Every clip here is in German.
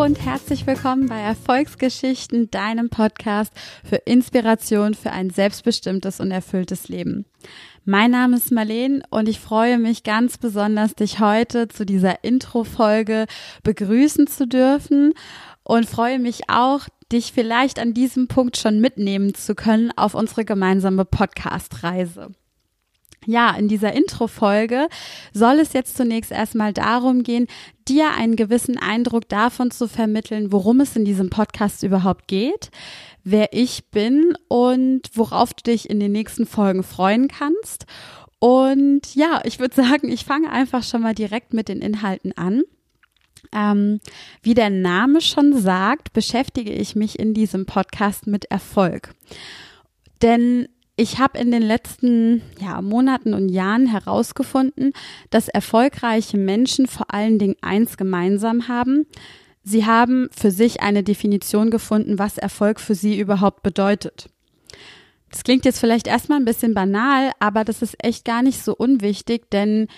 Und herzlich willkommen bei Erfolgsgeschichten, deinem Podcast für Inspiration für ein selbstbestimmtes und erfülltes Leben. Mein Name ist Marleen und ich freue mich ganz besonders, dich heute zu dieser Intro-Folge begrüßen zu dürfen und freue mich auch, dich vielleicht an diesem Punkt schon mitnehmen zu können auf unsere gemeinsame Podcast-Reise. Ja, in dieser Intro-Folge soll es jetzt zunächst erstmal darum gehen, dir einen gewissen Eindruck davon zu vermitteln, worum es in diesem Podcast überhaupt geht, wer ich bin und worauf du dich in den nächsten Folgen freuen kannst. Und ja, ich würde sagen, ich fange einfach schon mal direkt mit den Inhalten an. Ähm, wie der Name schon sagt, beschäftige ich mich in diesem Podcast mit Erfolg. Denn ich habe in den letzten ja, Monaten und Jahren herausgefunden, dass erfolgreiche Menschen vor allen Dingen eins gemeinsam haben. Sie haben für sich eine Definition gefunden, was Erfolg für sie überhaupt bedeutet. Das klingt jetzt vielleicht erstmal ein bisschen banal, aber das ist echt gar nicht so unwichtig, denn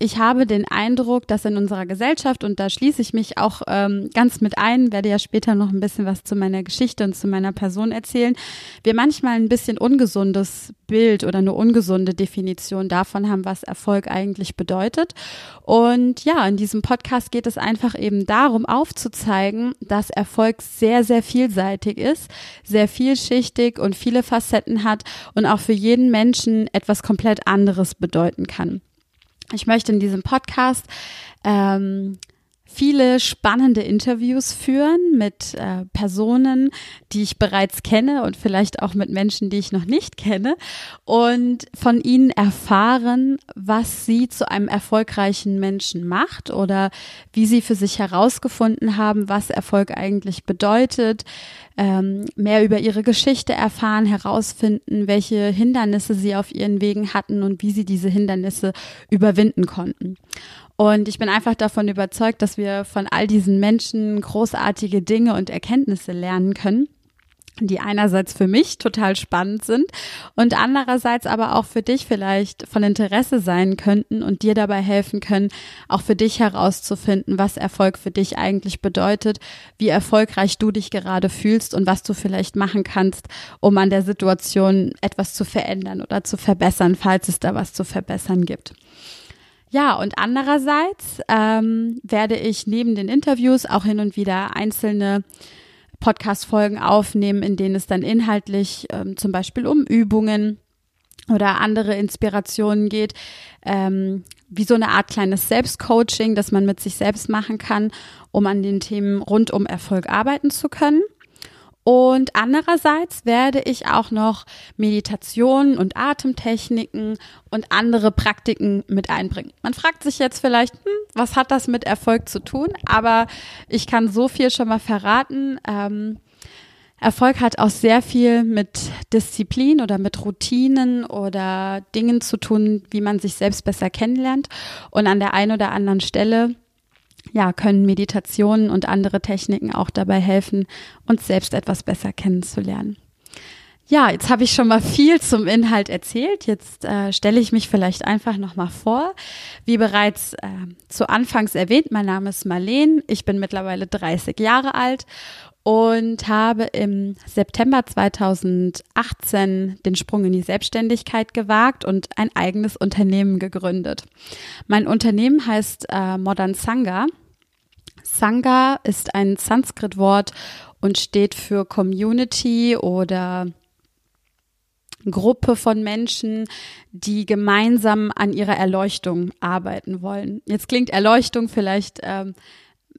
ich habe den Eindruck, dass in unserer Gesellschaft, und da schließe ich mich auch ähm, ganz mit ein, werde ja später noch ein bisschen was zu meiner Geschichte und zu meiner Person erzählen, wir manchmal ein bisschen ungesundes Bild oder eine ungesunde Definition davon haben, was Erfolg eigentlich bedeutet. Und ja, in diesem Podcast geht es einfach eben darum, aufzuzeigen, dass Erfolg sehr, sehr vielseitig ist, sehr vielschichtig und viele Facetten hat und auch für jeden Menschen etwas komplett anderes bedeuten kann. Ich möchte in diesem Podcast ähm, viele spannende Interviews führen mit äh, Personen, die ich bereits kenne und vielleicht auch mit Menschen, die ich noch nicht kenne und von ihnen erfahren, was sie zu einem erfolgreichen Menschen macht oder wie sie für sich herausgefunden haben, was Erfolg eigentlich bedeutet, ähm, mehr über ihre Geschichte erfahren, herausfinden, welche Hindernisse sie auf ihren Wegen hatten und wie sie diese Hindernisse überwinden konnten. Und ich bin einfach davon überzeugt, dass wir von all diesen Menschen großartige Dinge und Erkenntnisse lernen können die einerseits für mich total spannend sind und andererseits aber auch für dich vielleicht von Interesse sein könnten und dir dabei helfen können, auch für dich herauszufinden, was Erfolg für dich eigentlich bedeutet, wie erfolgreich du dich gerade fühlst und was du vielleicht machen kannst, um an der Situation etwas zu verändern oder zu verbessern, falls es da was zu verbessern gibt. Ja, und andererseits ähm, werde ich neben den Interviews auch hin und wieder einzelne Podcast-Folgen aufnehmen, in denen es dann inhaltlich ähm, zum Beispiel um Übungen oder andere Inspirationen geht, ähm, wie so eine Art kleines Selbstcoaching, das man mit sich selbst machen kann, um an den Themen rund um Erfolg arbeiten zu können. Und andererseits werde ich auch noch Meditationen und Atemtechniken und andere Praktiken mit einbringen. Man fragt sich jetzt vielleicht, hm, was hat das mit Erfolg zu tun? Aber ich kann so viel schon mal verraten. Ähm, Erfolg hat auch sehr viel mit Disziplin oder mit Routinen oder Dingen zu tun, wie man sich selbst besser kennenlernt. Und an der einen oder anderen Stelle ja, können Meditationen und andere Techniken auch dabei helfen, uns selbst etwas besser kennenzulernen. Ja, jetzt habe ich schon mal viel zum Inhalt erzählt. Jetzt äh, stelle ich mich vielleicht einfach noch mal vor. Wie bereits äh, zu Anfangs erwähnt, mein Name ist Marleen. Ich bin mittlerweile 30 Jahre alt und habe im September 2018 den Sprung in die Selbstständigkeit gewagt und ein eigenes Unternehmen gegründet. Mein Unternehmen heißt äh, Modern Sangha. Sangha ist ein Sanskrit-Wort und steht für Community oder Gruppe von Menschen, die gemeinsam an ihrer Erleuchtung arbeiten wollen. Jetzt klingt Erleuchtung vielleicht ähm,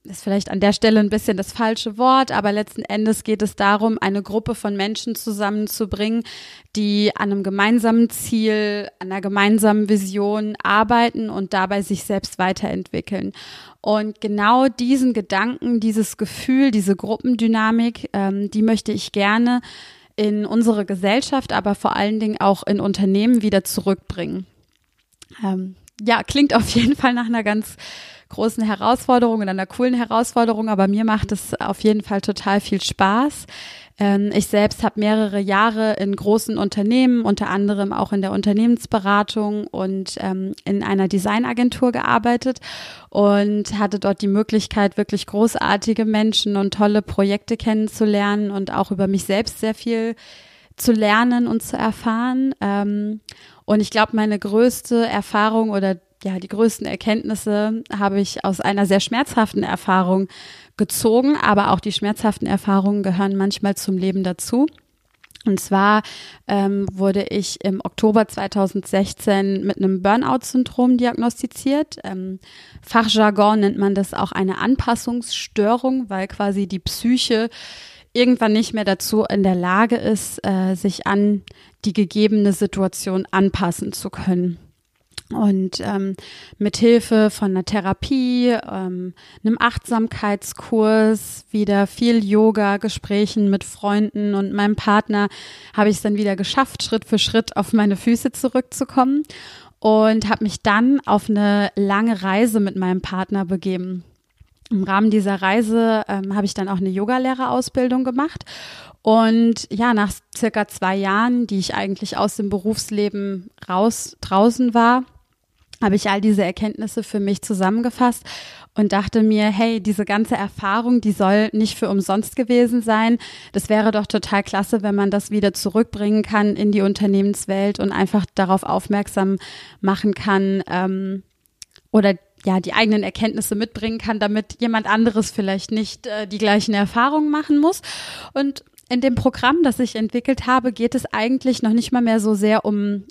ist vielleicht an der Stelle ein bisschen das falsche Wort, aber letzten Endes geht es darum, eine Gruppe von Menschen zusammenzubringen, die an einem gemeinsamen Ziel, an einer gemeinsamen Vision arbeiten und dabei sich selbst weiterentwickeln. Und genau diesen Gedanken, dieses Gefühl, diese Gruppendynamik, ähm, die möchte ich gerne in unsere Gesellschaft, aber vor allen Dingen auch in Unternehmen wieder zurückbringen. Ähm, ja, klingt auf jeden Fall nach einer ganz großen Herausforderung oder einer coolen Herausforderung, aber mir macht es auf jeden Fall total viel Spaß. Ähm, ich selbst habe mehrere Jahre in großen Unternehmen, unter anderem auch in der Unternehmensberatung und ähm, in einer Designagentur gearbeitet und hatte dort die Möglichkeit, wirklich großartige Menschen und tolle Projekte kennenzulernen und auch über mich selbst sehr viel zu lernen und zu erfahren. Ähm, und ich glaube, meine größte Erfahrung oder ja, die größten Erkenntnisse habe ich aus einer sehr schmerzhaften Erfahrung gezogen, aber auch die schmerzhaften Erfahrungen gehören manchmal zum Leben dazu. Und zwar ähm, wurde ich im Oktober 2016 mit einem Burnout-Syndrom diagnostiziert. Ähm, Fachjargon nennt man das auch eine Anpassungsstörung, weil quasi die Psyche irgendwann nicht mehr dazu in der Lage ist, äh, sich an die gegebene Situation anpassen zu können. Und ähm, mit Hilfe von einer Therapie, ähm, einem Achtsamkeitskurs, wieder viel Yoga, Gesprächen mit Freunden und meinem Partner habe ich es dann wieder geschafft, Schritt für Schritt auf meine Füße zurückzukommen und habe mich dann auf eine lange Reise mit meinem Partner begeben. Im Rahmen dieser Reise ähm, habe ich dann auch eine Yogalehrerausbildung gemacht. Und ja, nach circa zwei Jahren, die ich eigentlich aus dem Berufsleben raus draußen war, habe ich all diese Erkenntnisse für mich zusammengefasst und dachte mir, hey, diese ganze Erfahrung, die soll nicht für umsonst gewesen sein. Das wäre doch total klasse, wenn man das wieder zurückbringen kann in die Unternehmenswelt und einfach darauf aufmerksam machen kann ähm, oder ja, die eigenen Erkenntnisse mitbringen kann, damit jemand anderes vielleicht nicht äh, die gleichen Erfahrungen machen muss. Und in dem Programm, das ich entwickelt habe, geht es eigentlich noch nicht mal mehr so sehr um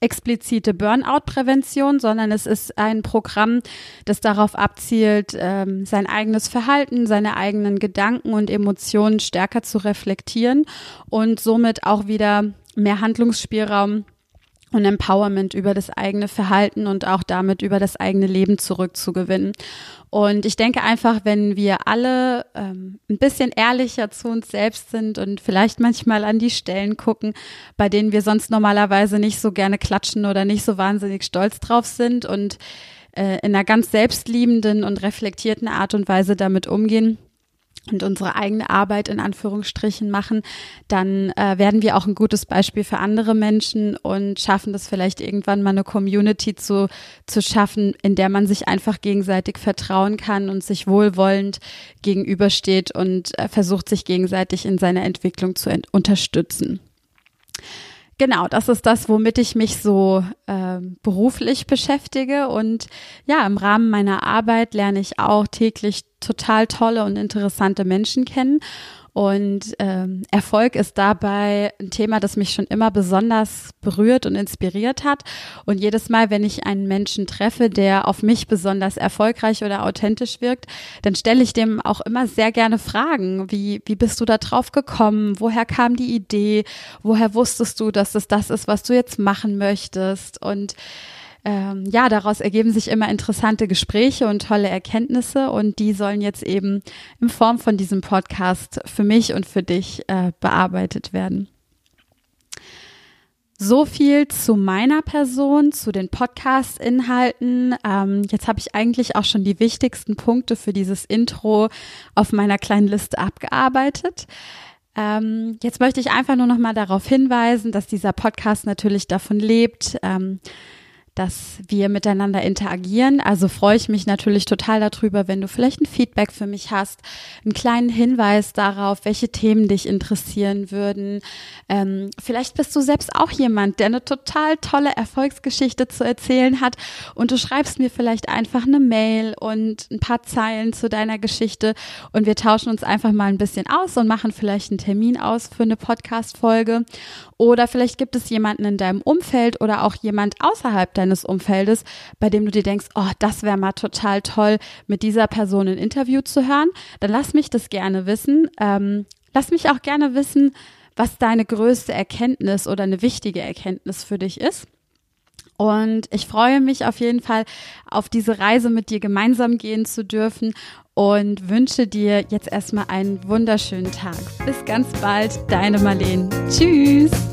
explizite Burnout-Prävention, sondern es ist ein Programm, das darauf abzielt, ähm, sein eigenes Verhalten, seine eigenen Gedanken und Emotionen stärker zu reflektieren und somit auch wieder mehr Handlungsspielraum und Empowerment über das eigene Verhalten und auch damit über das eigene Leben zurückzugewinnen. Und ich denke einfach, wenn wir alle ähm, ein bisschen ehrlicher zu uns selbst sind und vielleicht manchmal an die Stellen gucken, bei denen wir sonst normalerweise nicht so gerne klatschen oder nicht so wahnsinnig stolz drauf sind und äh, in einer ganz selbstliebenden und reflektierten Art und Weise damit umgehen, und unsere eigene Arbeit in Anführungsstrichen machen, dann äh, werden wir auch ein gutes Beispiel für andere Menschen und schaffen das vielleicht irgendwann mal eine Community zu, zu schaffen, in der man sich einfach gegenseitig vertrauen kann und sich wohlwollend gegenübersteht und äh, versucht, sich gegenseitig in seiner Entwicklung zu unterstützen. Genau, das ist das, womit ich mich so äh, beruflich beschäftige. Und ja, im Rahmen meiner Arbeit lerne ich auch täglich total tolle und interessante Menschen kennen. Und ähm, Erfolg ist dabei ein Thema, das mich schon immer besonders berührt und inspiriert hat. Und jedes Mal, wenn ich einen Menschen treffe, der auf mich besonders erfolgreich oder authentisch wirkt, dann stelle ich dem auch immer sehr gerne Fragen. Wie, wie bist du da drauf gekommen? Woher kam die Idee? Woher wusstest du, dass es das ist, was du jetzt machen möchtest? Und ähm, ja, daraus ergeben sich immer interessante Gespräche und tolle Erkenntnisse und die sollen jetzt eben in Form von diesem Podcast für mich und für dich äh, bearbeitet werden. So viel zu meiner Person, zu den Podcast-Inhalten. Ähm, jetzt habe ich eigentlich auch schon die wichtigsten Punkte für dieses Intro auf meiner kleinen Liste abgearbeitet. Ähm, jetzt möchte ich einfach nur noch mal darauf hinweisen, dass dieser Podcast natürlich davon lebt, ähm, dass wir miteinander interagieren. Also freue ich mich natürlich total darüber, wenn du vielleicht ein Feedback für mich hast, einen kleinen Hinweis darauf, welche Themen dich interessieren würden. Ähm, vielleicht bist du selbst auch jemand, der eine total tolle Erfolgsgeschichte zu erzählen hat und du schreibst mir vielleicht einfach eine Mail und ein paar Zeilen zu deiner Geschichte und wir tauschen uns einfach mal ein bisschen aus und machen vielleicht einen Termin aus für eine Podcast-Folge. Oder vielleicht gibt es jemanden in deinem Umfeld oder auch jemand außerhalb deines Umfeldes, bei dem du dir denkst, oh, das wäre mal total toll, mit dieser Person ein Interview zu hören. Dann lass mich das gerne wissen. Ähm, lass mich auch gerne wissen, was deine größte Erkenntnis oder eine wichtige Erkenntnis für dich ist. Und ich freue mich auf jeden Fall, auf diese Reise mit dir gemeinsam gehen zu dürfen und wünsche dir jetzt erstmal einen wunderschönen Tag. Bis ganz bald, deine Marlene. Tschüss.